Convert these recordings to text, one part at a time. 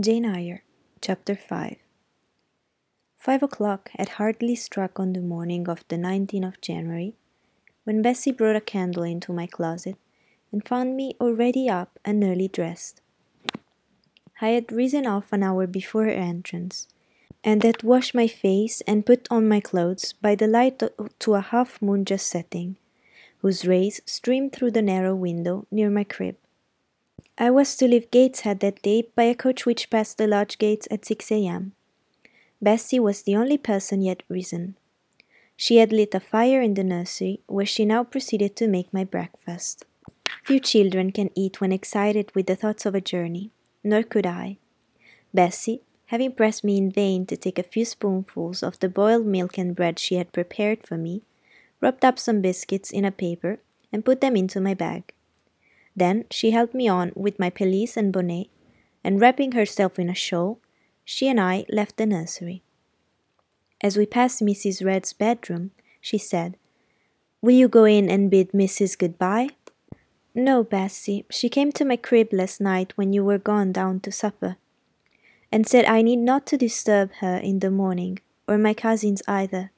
Jane Eyre, Chapter 5 Five o'clock had hardly struck on the morning of the 19th of January when Bessy brought a candle into my closet and found me already up and early dressed. I had risen off an hour before her entrance, and had washed my face and put on my clothes by the light to a half moon just setting, whose rays streamed through the narrow window near my crib. I was to leave Gateshead that day by a coach which passed the lodge gates at 6 a.m. Bessy was the only person yet risen. She had lit a fire in the nursery, where she now proceeded to make my breakfast. Few children can eat when excited with the thoughts of a journey, nor could I. Bessy, having pressed me in vain to take a few spoonfuls of the boiled milk and bread she had prepared for me, wrapped up some biscuits in a paper and put them into my bag. Then she helped me on with my pelisse and bonnet, and wrapping herself in a shawl, she and I left the nursery. As we passed Mrs. Reed's bedroom, she said, Will you go in and bid Mrs. good-bye? No, Bessy, she came to my crib last night when you were gone down to supper, and said I need not to disturb her in the morning, or my cousins either.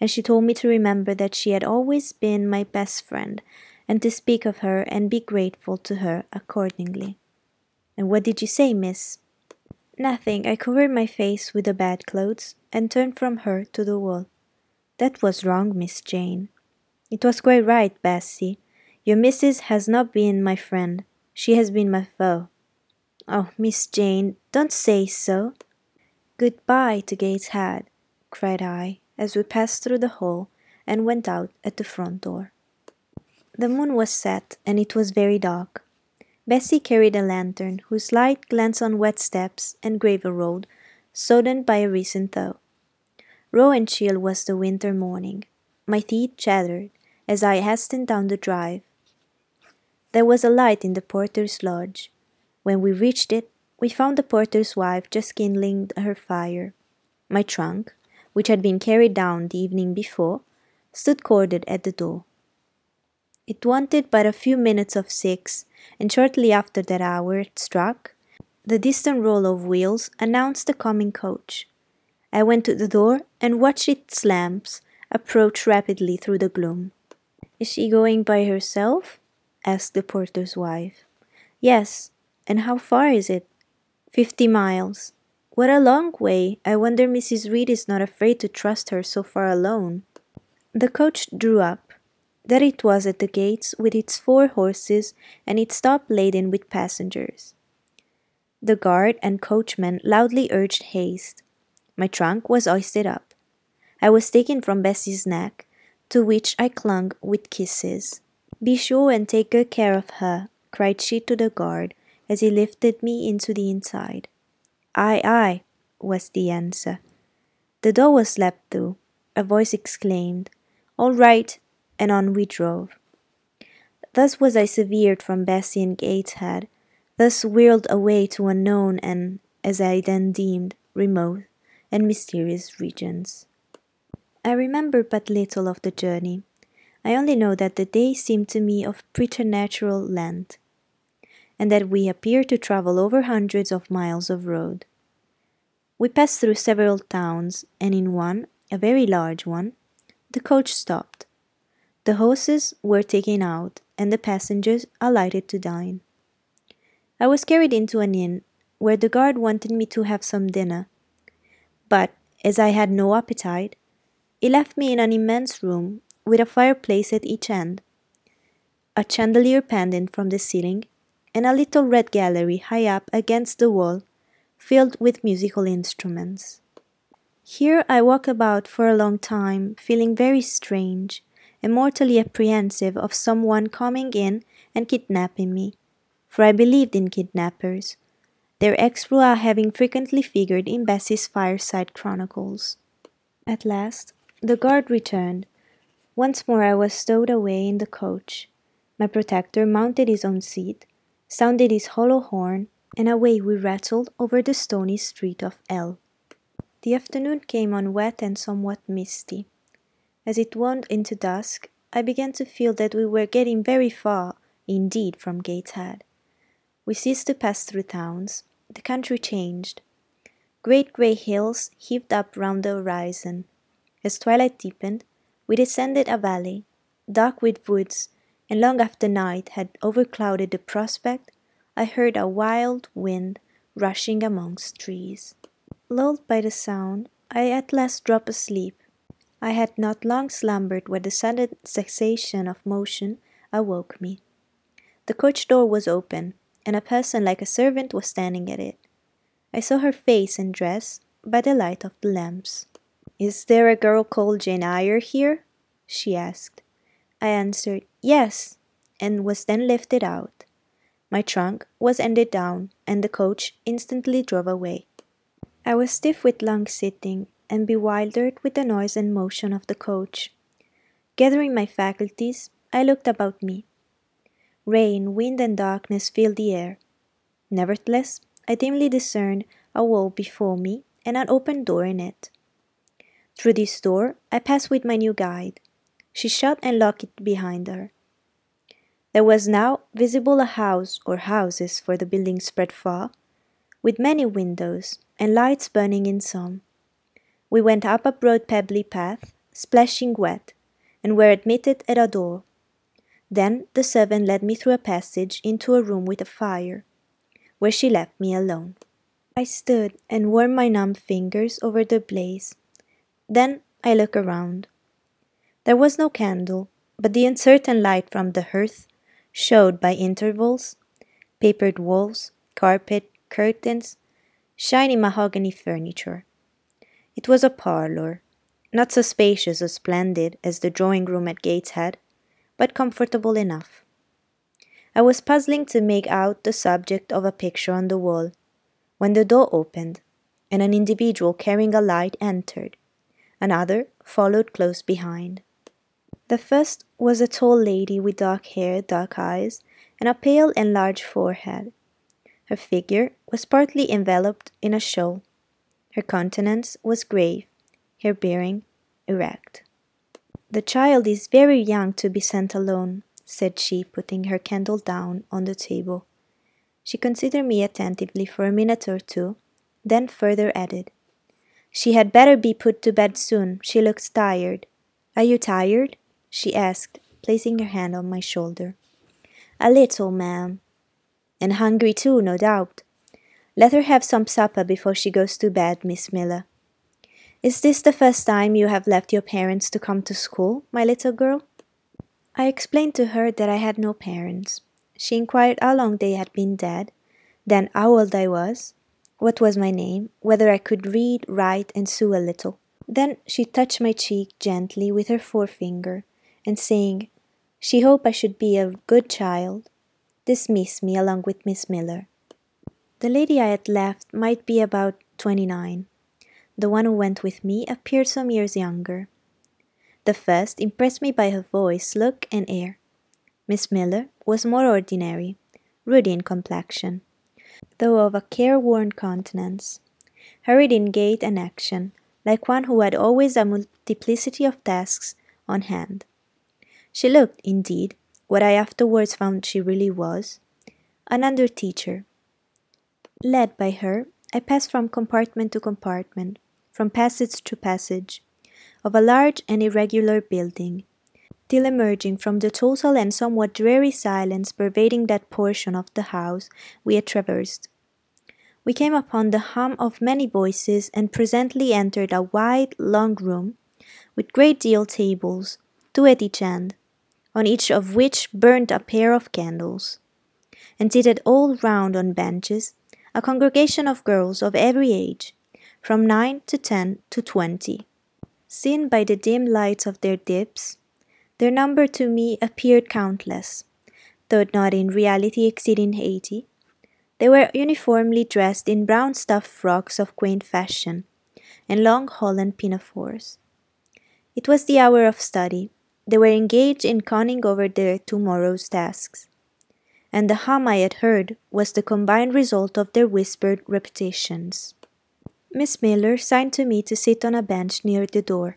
And she told me to remember that she had always been my best friend, and to speak of her and be grateful to her accordingly. And what did you say, miss? Nothing. I covered my face with the bedclothes and turned from her to the wall. That was wrong, Miss Jane. It was quite right, Bessy. Your missus has not been my friend. She has been my foe. Oh, Miss Jane, don't say so. Goodbye to Gateshead, cried I, as we passed through the hall and went out at the front door. The moon was set, and it was very dark. Bessy carried a lantern, whose light glanced on wet steps and gravel road, soddened by a recent thaw. Raw and chill was the winter morning. My teeth chattered as I hastened down the drive. There was a light in the porter's lodge. When we reached it, we found the porter's wife just kindling her fire. My trunk, which had been carried down the evening before, stood corded at the door. It wanted but a few minutes of six, and shortly after that hour struck, the distant roll of wheels announced the coming coach. I went to the door and watched its lamps approach rapidly through the gloom. Is she going by herself? asked the porter's wife. Yes, and how far is it? Fifty miles. What a long way! I wonder Mrs. Reed is not afraid to trust her so far alone. The coach drew up. There it was at the gates with its four horses and its top laden with passengers. The guard and coachman loudly urged haste. My trunk was hoisted up. I was taken from Bessy's neck, to which I clung with kisses. Be sure and take good care of her, cried she to the guard as he lifted me into the inside. Aye, aye, was the answer. The door was leapt through. A voice exclaimed, All right, and on we drove. Thus was I severed from Bessy and Gateshead, thus whirled away to unknown and, as I then deemed, remote and mysterious regions. I remember but little of the journey. I only know that the day seemed to me of preternatural length, and that we appeared to travel over hundreds of miles of road. We passed through several towns, and in one, a very large one, the coach stopped. The horses were taken out, and the passengers alighted to dine. I was carried into an inn, where the guard wanted me to have some dinner. But, as I had no appetite, he left me in an immense room, with a fireplace at each end, a chandelier pendant from the ceiling, and a little red gallery high up against the wall, filled with musical instruments. Here I walked about for a long time, feeling very strange, immortally apprehensive of some one coming in and kidnapping me, for I believed in kidnappers, their exploit having frequently figured in Bessy's fireside chronicles. At last, the guard returned. Once more I was stowed away in the coach. My protector mounted his own seat, sounded his hollow horn, and away we rattled over the stony street of L. The afternoon came on wet and somewhat misty. As it waned into dusk, I began to feel that we were getting very far, indeed, from Gateshead. We ceased to pass through towns, the country changed. Great grey hills heaved up round the horizon. As twilight deepened, we descended a valley, dark with woods, and long after night had overclouded the prospect, I heard a wild wind rushing amongst trees. Lulled by the sound, I at last dropped asleep. I had not long slumbered when the sudden cessation of motion awoke me. The coach door was open, and a person like a servant was standing at it. I saw her face and dress by the light of the lamps. Is there a girl called Jane Eyre here? she asked. I answered, Yes, and was then lifted out. My trunk was ended down, and the coach instantly drove away. I was stiff with long sitting, and bewildered with the noise and motion of the coach. Gathering my faculties, I looked about me. Rain, wind, and darkness filled the air. Nevertheless, I dimly discerned a wall before me and an open door in it. Through this door I passed with my new guide. She shut and locked it behind her. There was now visible a house or houses, for the building spread far, with many windows and lights burning in some. We went up a broad pebbly path, splashing wet, and were admitted at a door. Then the servant led me through a passage into a room with a fire, where she left me alone. I stood and warmed my numb fingers over the blaze. Then I looked around. There was no candle, but the uncertain light from the hearth showed by intervals papered walls, carpet, curtains, shiny mahogany furniture. It was a parlour, not so spacious or splendid as the drawing room at Gateshead, but comfortable enough. I was puzzling to make out the subject of a picture on the wall when the door opened and an individual carrying a light entered. Another followed close behind. The first was a tall lady with dark hair, dark eyes, and a pale and large forehead. Her figure was partly enveloped in a shawl. Her countenance was grave, her bearing erect. The child is very young to be sent alone, said she, putting her candle down on the table. She considered me attentively for a minute or two, then further added, She had better be put to bed soon. She looks tired. Are you tired? she asked, placing her hand on my shoulder. A little, ma'am. And hungry too, no doubt. Let her have some supper before she goes to bed, Miss Miller. Is this the first time you have left your parents to come to school, my little girl? I explained to her that I had no parents. She inquired how long they had been dead, then how old I was, what was my name, whether I could read, write, and sew a little. Then she touched my cheek gently with her forefinger, and saying, She hoped I should be a good child, dismissed me along with Miss Miller. The lady I had left might be about twenty nine. The one who went with me appeared some years younger. The first impressed me by her voice, look, and air. Miss Miller was more ordinary, ruddy in complexion, though of a careworn countenance, hurried in gait and action, like one who had always a multiplicity of tasks on hand. She looked, indeed, what I afterwards found she really was an under teacher. Led by her, I passed from compartment to compartment, from passage to passage, of a large and irregular building, till emerging from the total and somewhat dreary silence pervading that portion of the house we had traversed. We came upon the hum of many voices and presently entered a wide, long room, with great deal tables, two at each end, on each of which burned a pair of candles. And seated all round on benches, a congregation of girls of every age, from nine to ten to twenty. Seen by the dim lights of their dips, their number to me appeared countless, though not in reality exceeding eighty. They were uniformly dressed in brown stuff frocks of quaint fashion, and long holland pinafores. It was the hour of study, they were engaged in conning over their tomorrow's tasks, and the hum I had heard was the combined result of their whispered repetitions. Miss Miller signed to me to sit on a bench near the door.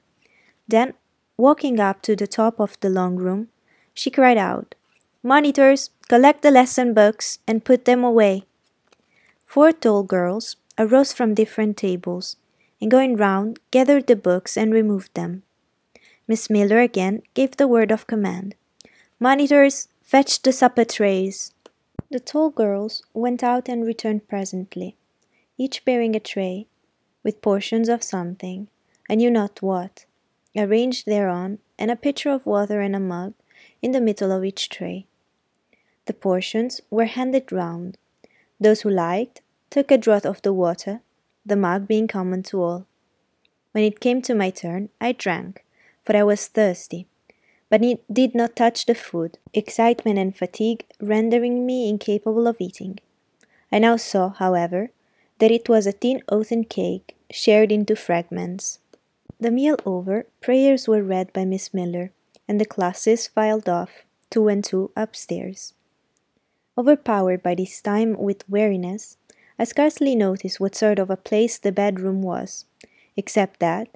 Then, walking up to the top of the long room, she cried out, Monitors, collect the lesson books and put them away. Four tall girls arose from different tables, and going round, gathered the books and removed them. Miss Miller again gave the word of command. Monitors, fetch the supper trays. The tall girls went out and returned presently, each bearing a tray, with portions of something, I knew not what, arranged thereon, and a pitcher of water and a mug in the middle of each tray. The portions were handed round. Those who liked took a draught of the water, the mug being common to all. When it came to my turn, I drank, for I was thirsty, but it did not touch the food, excitement and fatigue rendering me incapable of eating. I now saw, however, that it was a thin oaten cake shared into fragments. The meal over, prayers were read by Miss Miller, and the classes filed off, two and two, upstairs. Overpowered by this time with weariness, I scarcely noticed what sort of a place the bedroom was, except that,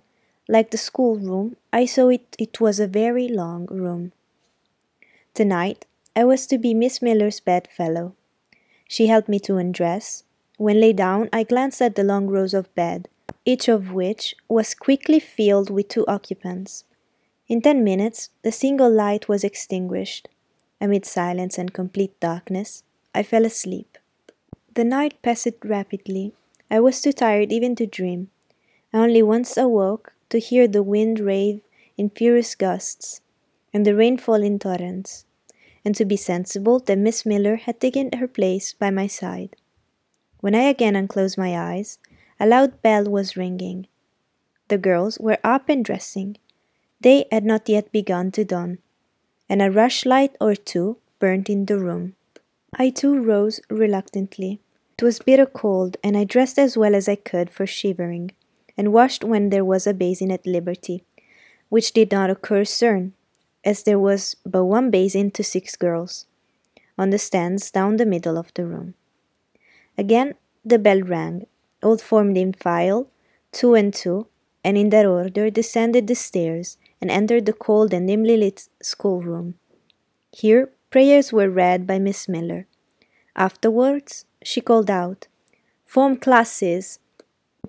like the schoolroom, I saw it, it was a very long room. Tonight, I was to be Miss Miller's bedfellow. She helped me to undress. When laid down, I glanced at the long rows of bed, each of which was quickly filled with two occupants. In ten minutes, the single light was extinguished. Amid silence and complete darkness, I fell asleep. The night passed rapidly. I was too tired even to dream. I only once awoke to hear the wind rave in furious gusts, and the rain fall in torrents, and to be sensible that Miss Miller had taken her place by my side. When I again unclosed my eyes, a loud bell was ringing. The girls were up and dressing. Day had not yet begun to dawn, and a rushlight or two burnt in the room. I too rose reluctantly. It was bitter cold, and I dressed as well as I could for shivering, and washed when there was a basin at liberty, which did not occur soon, as there was but one basin to six girls, on the stands down the middle of the room. Again the bell rang. All formed in file, two and two, and in that order descended the stairs and entered the cold and dimly lit schoolroom. Here prayers were read by Miss Miller. Afterwards she called out, Form classes!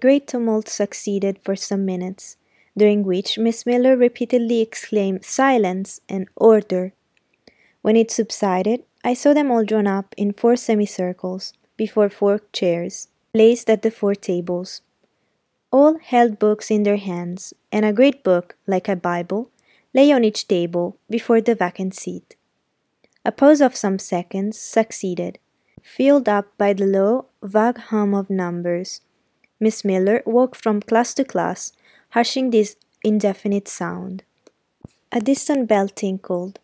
Great tumult succeeded for some minutes, during which Miss Miller repeatedly exclaimed Silence and Order. When it subsided, I saw them all drawn up in four semicircles before four chairs, placed at the four tables. All held books in their hands, and a great book, like a Bible, lay on each table before the vacant seat. A pause of some seconds succeeded, filled up by the low, vague hum of numbers. Miss Miller walked from class to class, hushing this indefinite sound. A distant bell tinkled.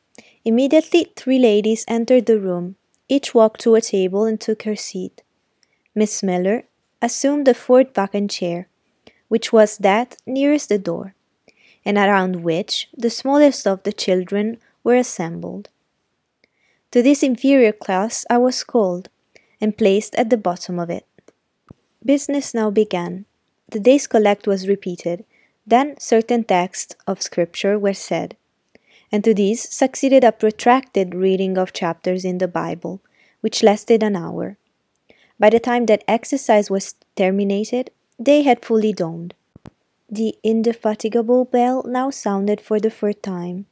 Immediately, three ladies entered the room. Each walked to a table and took her seat. Miss Miller assumed the fourth vacant chair, which was that nearest the door, and around which the smallest of the children were assembled. To this inferior class I was called, and placed at the bottom of it. Business now began. The day's collect was repeated, then certain texts of Scripture were said, and to these succeeded a protracted reading of chapters in the Bible, which lasted an hour. By the time that exercise was terminated, Day had fully dawned. The indefatigable bell now sounded for the fourth time.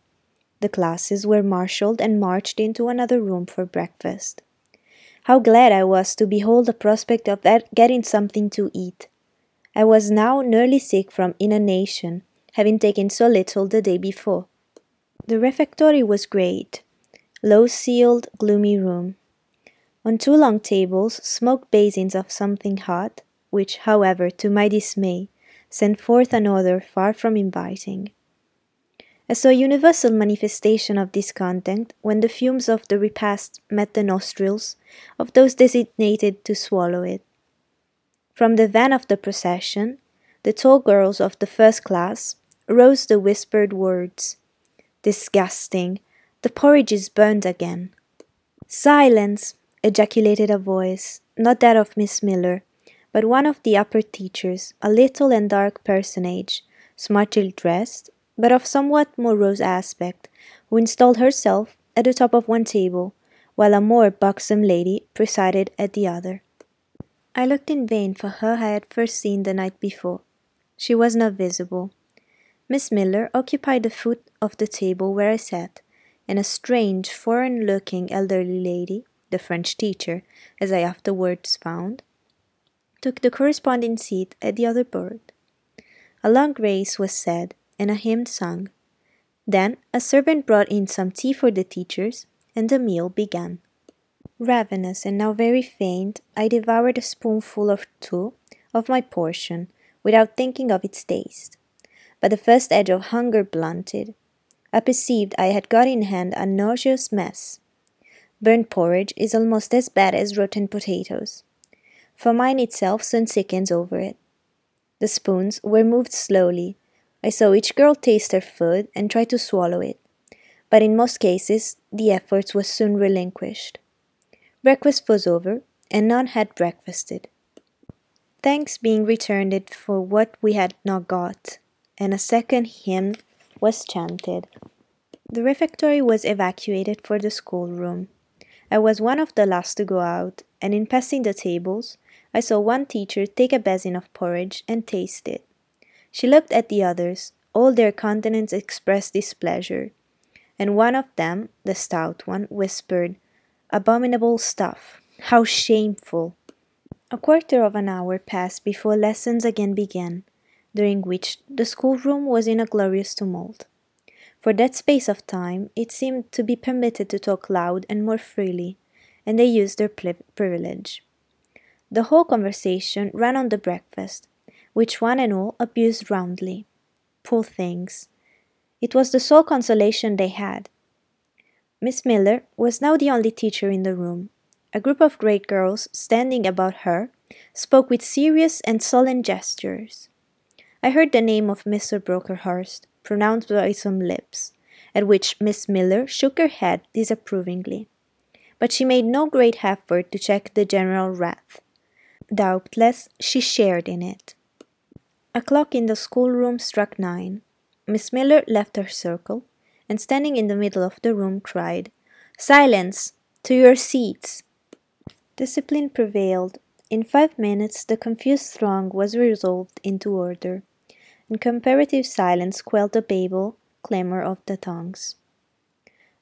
The classes were marshalled and marched into another room for breakfast. How glad I was to behold the prospect of getting something to eat. I was now nearly sick from inanition, having taken so little the day before. The refectory was great, low ceiled, gloomy room. On two long tables smoked basins of something hot, which, however, to my dismay, sent forth an odor far from inviting. I a universal manifestation of discontent when the fumes of the repast met the nostrils of those designated to swallow it. From the van of the procession, the tall girls of the first class rose the whispered words Disgusting! The porridge is burned again. Silence! ejaculated a voice, not that of Miss Miller, but one of the upper teachers, a little and dark personage, smartly dressed, but of somewhat morose aspect, who installed herself at the top of one table, while a more buxom lady presided at the other. I looked in vain for her I had first seen the night before. She was not visible. Miss Miller occupied the foot of the table where I sat, and a strange, foreign looking elderly lady, the French teacher, as I afterwards found, took the corresponding seat at the other board. A long grace was said, and a hymn sung. Then a servant brought in some tea for the teachers, and the meal began. Ravenous and now very faint, I devoured a spoonful or two of my portion without thinking of its taste. But the first edge of hunger blunted. I perceived I had got in hand a nauseous mess. Burnt porridge is almost as bad as rotten potatoes. Famine itself soon sickens over it. The spoons were moved slowly. I saw each girl taste her food and try to swallow it, but in most cases the effort was soon relinquished. Breakfast was over, and none had breakfasted. Thanks being returned for what we had not got, and a second hymn was chanted. The refectory was evacuated for the schoolroom. I was one of the last to go out, and in passing the tables, I saw one teacher take a basin of porridge and taste it. She looked at the others, all their countenances expressed displeasure, and one of them, the stout one, whispered, Abominable stuff! How shameful! A quarter of an hour passed before lessons again began, during which the schoolroom was in a glorious tumult. For that space of time it seemed to be permitted to talk loud and more freely, and they used their privilege. The whole conversation ran on the breakfast, which one and all abused roundly. Poor things! It was the sole consolation they had. Miss Miller was now the only teacher in the room. A group of great girls standing about her spoke with serious and solemn gestures. I heard the name of Mr. Brocklehurst, pronounced by some lips, at which Miss Miller shook her head disapprovingly. But she made no great effort to check the general wrath. Doubtless she shared in it. A clock in the schoolroom struck nine. Miss Miller left her circle, and standing in the middle of the room cried, Silence! To your seats! Discipline prevailed. In five minutes the confused throng was resolved into order and comparative silence quelled the babel clamor of the tongues.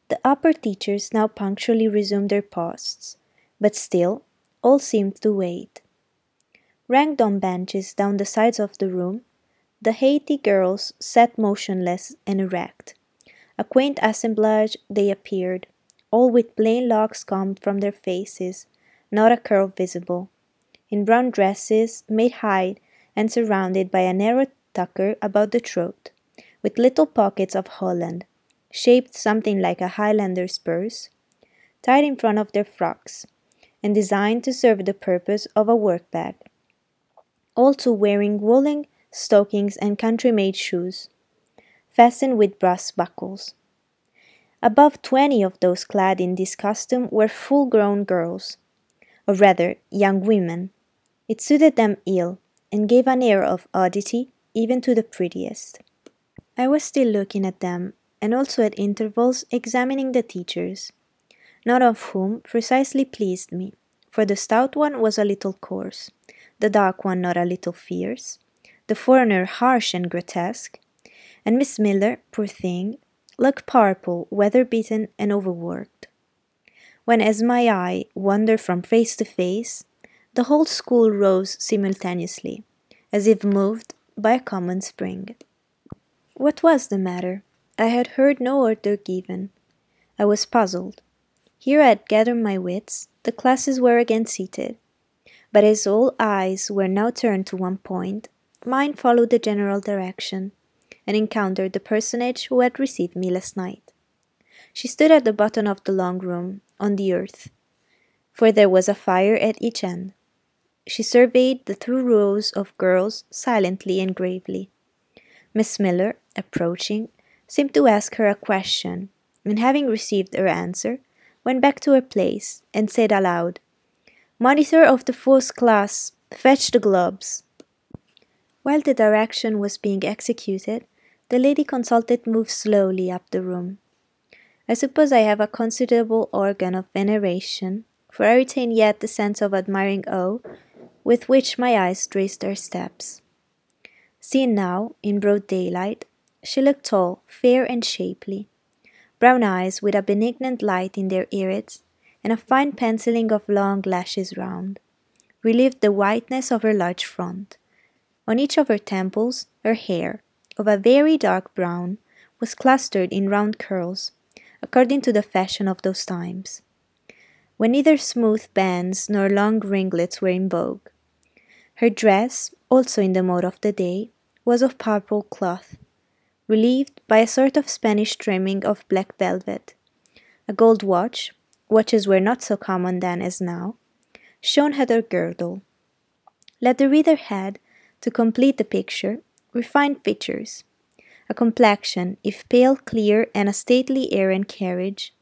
The upper teachers now punctually resumed their posts, but still all seemed to wait. Ranked on benches down the sides of the room, the eighty girls sat motionless and erect. A quaint assemblage they appeared, all with plain locks combed from their faces, not a curl visible, in brown dresses made high and surrounded by a narrow tucker about the throat, with little pockets of holland, shaped something like a Highlander's purse, tied in front of their frocks, and designed to serve the purpose of a work bag. Also wearing woolen stockings and country made shoes, fastened with brass buckles. Above twenty of those clad in this costume were full grown girls, or rather young women. It suited them ill, and gave an air of oddity even to the prettiest. I was still looking at them, and also at intervals examining the teachers, none of whom precisely pleased me, for the stout one was a little coarse, the dark one not a little fierce, the foreigner harsh and grotesque, and Miss Miller, poor thing, looked purple, weather beaten, and overworked. When, as my eye wandered from face to face, the whole school rose simultaneously, as if moved by a common spring. What was the matter? I had heard no order given. I was puzzled. Here I had gathered my wits, the classes were again seated. But as all eyes were now turned to one point, mine followed the general direction, and encountered the personage who had received me last night. She stood at the bottom of the long room, on the earth, for there was a fire at each end. She surveyed the two rows of girls silently and gravely. Miss Miller, approaching, seemed to ask her a question, and having received her answer, went back to her place and said aloud, Monitor of the fourth class, fetch the globes. While the direction was being executed, the lady consulted moved slowly up the room. I suppose I have a considerable organ of veneration, for I retain yet the sense of admiring awe with which my eyes traced her steps. Seen now, in broad daylight, she looked tall, fair, and shapely. Brown eyes with a benignant light in their irids, and a fine penciling of long lashes round, relieved the whiteness of her large front. On each of her temples, her hair, of a very dark brown, was clustered in round curls, according to the fashion of those times, when neither smooth bands nor long ringlets were in vogue. Her dress, also in the mode of the day, was of purple cloth, relieved by a sort of Spanish trimming of black velvet. A gold watch, watches were not so common then as now, shone at her girdle. Let the reader add, to complete the picture, refined features, a complexion, if pale, clear, and a stately air and carriage,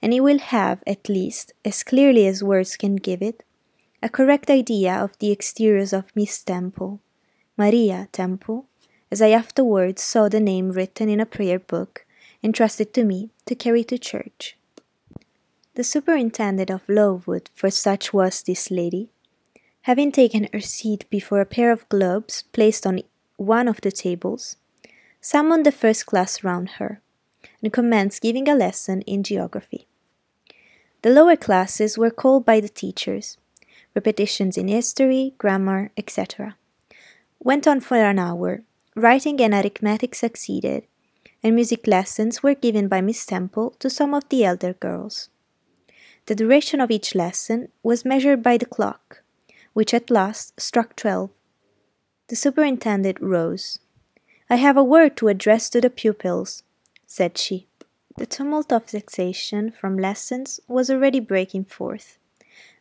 and he will have, at least, as clearly as words can give it, a correct idea of the exteriors of Miss Temple, Maria Temple, as I afterwards saw the name written in a prayer book entrusted to me to carry to church. The superintendent of Lowood, for such was this lady, having taken her seat before a pair of globes placed on one of the tables, summoned the first class round her, and commenced giving a lesson in geography. The lower classes were called by the teachers, repetitions in history, grammar, etc. Went on for an hour, writing and arithmetic succeeded, and music lessons were given by Miss Temple to some of the elder girls. The duration of each lesson was measured by the clock, which at last struck twelve. The superintendent rose. I have a word to address to the pupils, said she. The tumult of vexation from lessons was already breaking forth,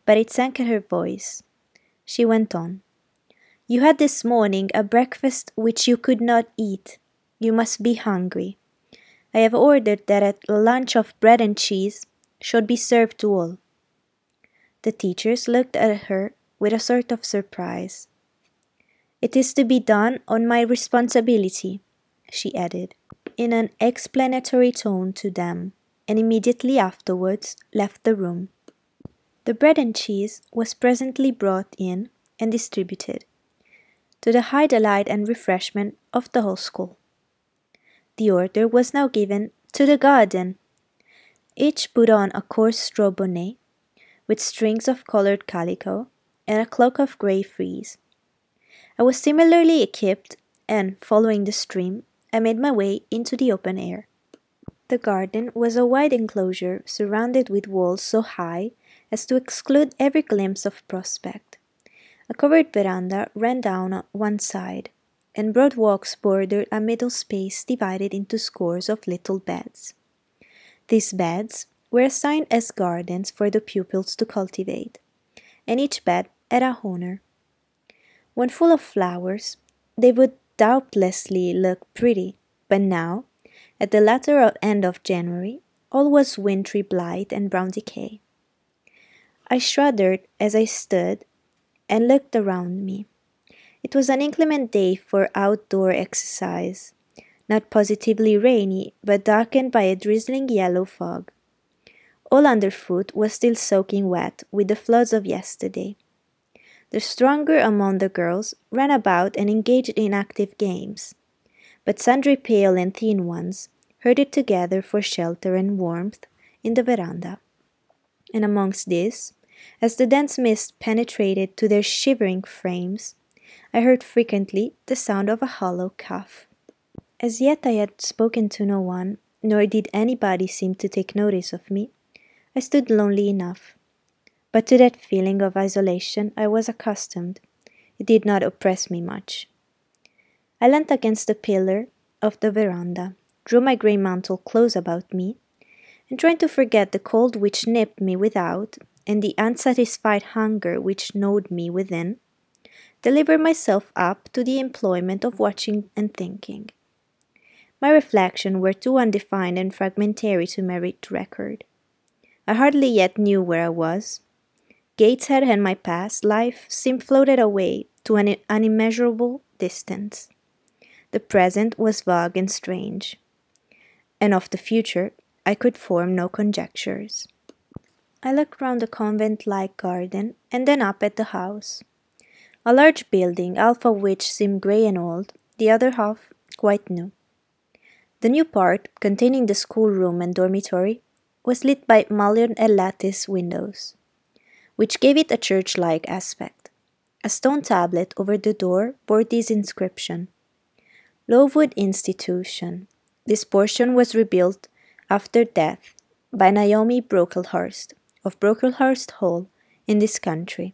but it sank at her voice. She went on. You had this morning a breakfast which you could not eat. You must be hungry. I have ordered that a lunch of bread and cheese should be served to all. The teachers looked at her with a sort of surprise. It is to be done on my responsibility, she added, in an explanatory tone to them, and immediately afterwards left the room. The bread and cheese was presently brought in and distributed, to the high delight and refreshment of the whole school. The order was now given to the garden. Each put on a coarse straw bonnet, with strings of colored calico, and a cloak of grey frieze. I was similarly equipped, and, following the stream, I made my way into the open air. The garden was a wide enclosure surrounded with walls so high as to exclude every glimpse of prospect. A covered veranda ran down one side, and broad walks bordered a middle space divided into scores of little beds. These beds were assigned as gardens for the pupils to cultivate, and each bed had a owner. When full of flowers, they would doubtlessly look pretty, but now, at the latter end of January, all was wintry blight and brown decay. I shuddered as I stood and looked around me. It was an inclement day for outdoor exercise, not positively rainy, but darkened by a drizzling yellow fog. All underfoot was still soaking wet with the floods of yesterday. The stronger among the girls ran about and engaged in active games, but sundry pale and thin ones herded together for shelter and warmth in the veranda. And amongst these, as the dense mist penetrated to their shivering frames, I heard frequently the sound of a hollow cough. As yet I had spoken to no one, nor did anybody seem to take notice of me. I stood lonely enough. But to that feeling of isolation I was accustomed. It did not oppress me much. I leant against the pillar of the veranda, drew my grey mantle close about me, and trying to forget the cold which nipped me without and the unsatisfied hunger which gnawed me within, delivered myself up to the employment of watching and thinking. My reflections were too undefined and fragmentary to merit record. I hardly yet knew where I was, Gateshead and my past life seemed floated away to an unimmeasurable distance. The present was vague and strange, and of the future I could form no conjectures. I looked round the convent like garden and then up at the house. A large building, half of which seemed grey and old, the other half quite new. The new part, containing the schoolroom and dormitory, was lit by mullioned and lattice windows, which gave it a church like aspect. A stone tablet over the door bore this inscription Lowood Institution. This portion was rebuilt after death by Naomi Brocklehurst of Brocklehurst Hall in this country.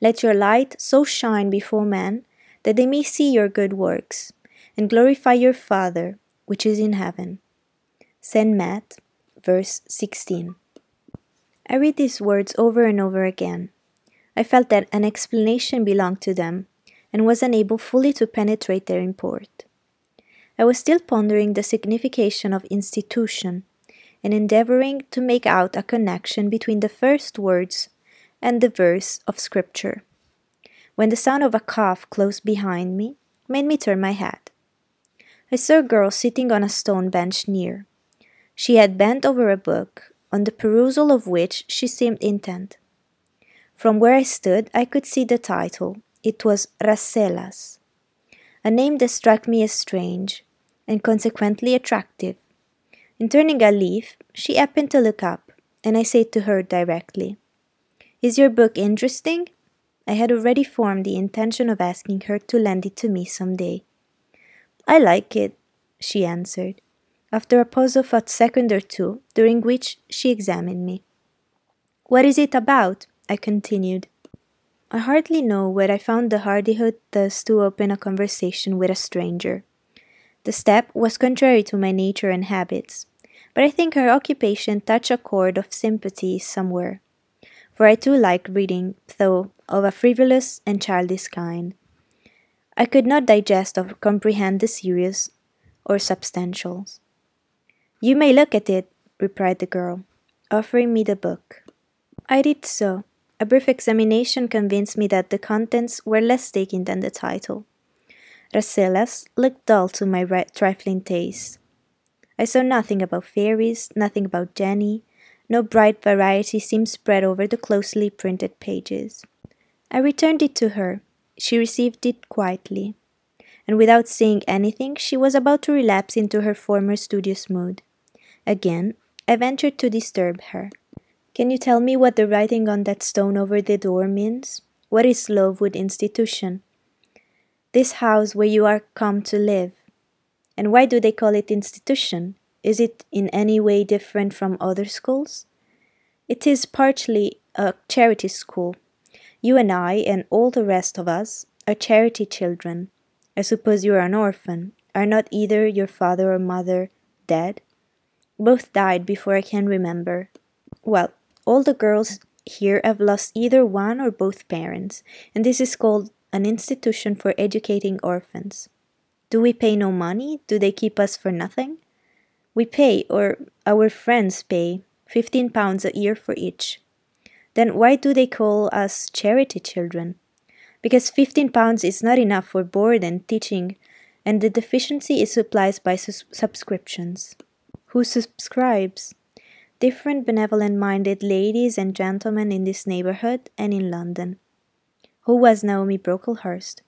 Let your light so shine before men that they may see your good works and glorify your Father which is in heaven. St. Matt, verse 16. I read these words over and over again. I felt that an explanation belonged to them and was unable fully to penetrate their import. I was still pondering the signification of institution and endeavoring to make out a connection between the first words and the verse of Scripture, when the sound of a cough close behind me made me turn my head. I saw a girl sitting on a stone bench near. She had bent over a book, on the perusal of which she seemed intent. From where I stood, I could see the title. It was Rasselas, a name that struck me as strange and consequently attractive. In turning a leaf, she happened to look up, and I said to her directly, Is your book interesting? I had already formed the intention of asking her to lend it to me some day. I like it, she answered, after a pause of a second or two, during which she examined me. What is it about? I continued. I hardly know where I found the hardihood thus to open a conversation with a stranger. The step was contrary to my nature and habits, but I think her occupation touched a chord of sympathy somewhere, for I too liked reading, though of a frivolous and childish kind. I could not digest or comprehend the serious or substantials. You may look at it, replied the girl, offering me the book. I did so. A brief examination convinced me that the contents were less taking than the title. Rasselas looked dull to my trifling taste. I saw nothing about fairies, nothing about Jenny, no bright variety seemed spread over the closely printed pages. I returned it to her. She received it quietly, and without saying anything, she was about to relapse into her former studious mood. Again, I ventured to disturb her. Can you tell me what the writing on that stone over the door means? What is Lowood Institution? This house where you are come to live. And why do they call it institution? Is it in any way different from other schools? It is partly a charity school. You and I, and all the rest of us, are charity children. I suppose you are an orphan. Are not either your father or mother dead? Both died before I can remember. Well, all the girls here have lost either one or both parents, and this is called an institution for educating orphans. Do we pay no money? Do they keep us for nothing? We pay, or our friends pay, fifteen pounds a year for each. Then why do they call us charity children? Because fifteen pounds is not enough for board and teaching, and the deficiency is supplied by sus- subscriptions. Who subscribes? Different benevolent minded ladies and gentlemen in this neighborhood and in London. Who was Naomi Brocklehurst?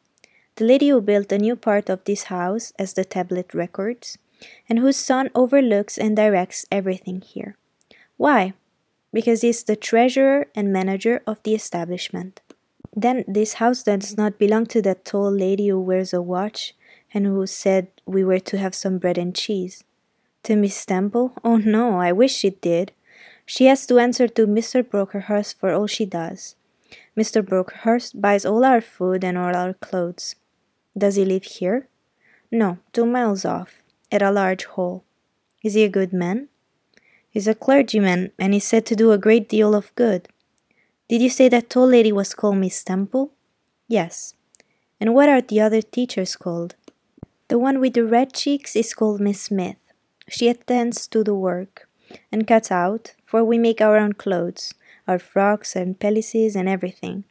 the lady who built a new part of this house, as the tablet records, and whose son overlooks and directs everything here. Why? Because he is the treasurer and manager of the establishment. Then this house does not belong to that tall lady who wears a watch and who said we were to have some bread and cheese. To Miss Temple? Oh no, I wish it did. She has to answer to Mr. Brocklehurst for all she does. Mr. Brocklehurst buys all our food and all our clothes. Does he live here? No, two miles off, at a large hall. Is he a good man? He's a clergyman, and is said to do a great deal of good. Did you say that tall lady was called Miss Temple? Yes. And what are the other teachers called? The one with the red cheeks is called Miss Smith. She attends to the work, and cuts out, for we make our own clothes, our frocks and pelisses and everything.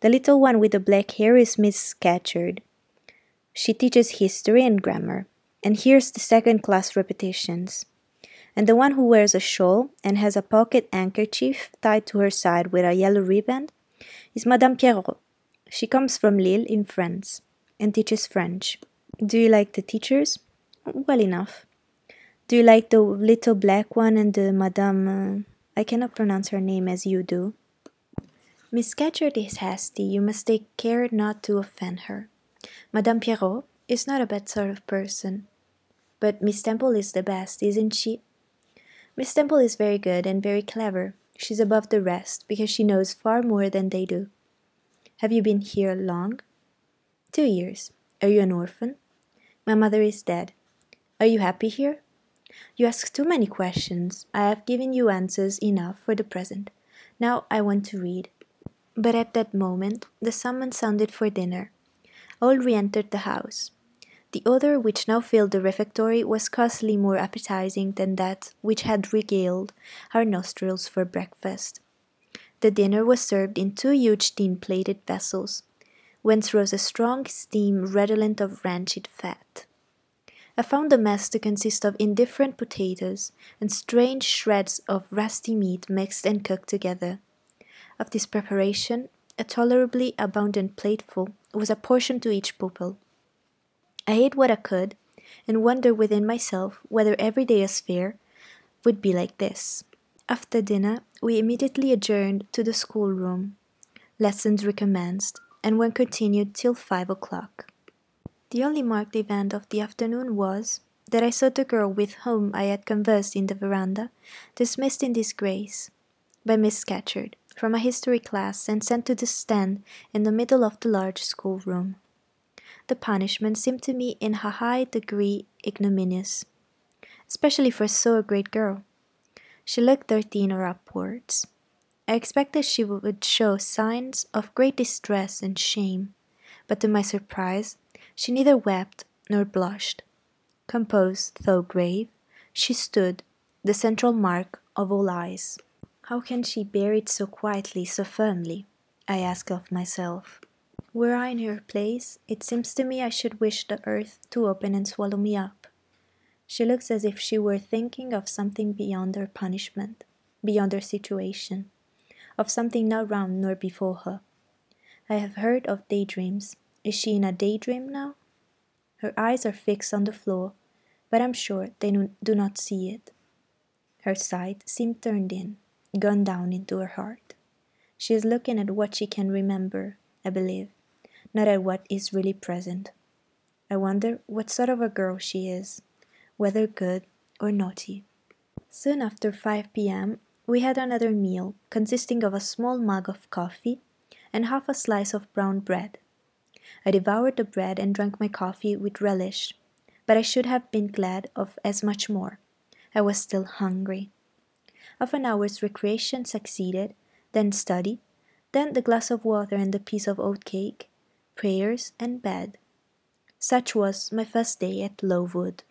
The little one with the black hair is Miss Scatcherd. She teaches history and grammar, and hears the second class repetitions. And the one who wears a shawl and has a pocket handkerchief tied to her side with a yellow ribbon is Madame Pierrot. She comes from Lille in France and teaches French. Do you like the teachers? Well enough. Do you like the little black one and the Madame? Uh, I cannot pronounce her name as you do. Miss Scatcherd is hasty. You must take care not to offend her. Madame Pierrot is not a bad sort of person. But Miss Temple is the best, isn't she? Miss Temple is very good and very clever. She's above the rest because she knows far more than they do. Have you been here long? Two years. Are you an orphan? My mother is dead. Are you happy here? You ask too many questions. I have given you answers enough for the present. Now I want to read. But at that moment the summons sounded for dinner. All re entered the house. The odor which now filled the refectory was scarcely more appetizing than that which had regaled our nostrils for breakfast. The dinner was served in two huge tin plated vessels, whence rose a strong steam redolent of rancid fat. I found the mess to consist of indifferent potatoes and strange shreds of rusty meat mixed and cooked together. Of this preparation, a tolerably abundant plateful was apportioned to each pupil. I ate what I could, and wondered within myself whether every day as fare would be like this. After dinner, we immediately adjourned to the schoolroom. Lessons recommenced, and were continued till five o'clock. The only marked event of the afternoon was that I saw the girl with whom I had conversed in the veranda dismissed in disgrace by Miss Scatcherd from a history class and sent to the stand in the middle of the large schoolroom. The punishment seemed to me in a high degree ignominious, especially for so great girl. She looked thirteen or upwards. I expected she would show signs of great distress and shame, but to my surprise, she neither wept nor blushed. Composed, though grave, she stood, the central mark of all eyes. How can she bear it so quietly, so firmly? I ask of myself. Were I in her place, it seems to me I should wish the earth to open and swallow me up. She looks as if she were thinking of something beyond her punishment, beyond her situation, of something not round nor before her. I have heard of daydreams. Is she in a daydream now? Her eyes are fixed on the floor, but I'm sure they do not see it. Her sight seems turned in, gone down into her heart. She is looking at what she can remember, I believe, not at what is really present. I wonder what sort of a girl she is whether good or naughty. Soon after 5 p.m., we had another meal consisting of a small mug of coffee and half a slice of brown bread. I devoured the bread and drank my coffee with relish, but I should have been glad of as much more. I was still hungry. Half an hour's recreation succeeded, then study, then the glass of water and the piece of oat cake, prayers, and bed. Such was my first day at Lowood.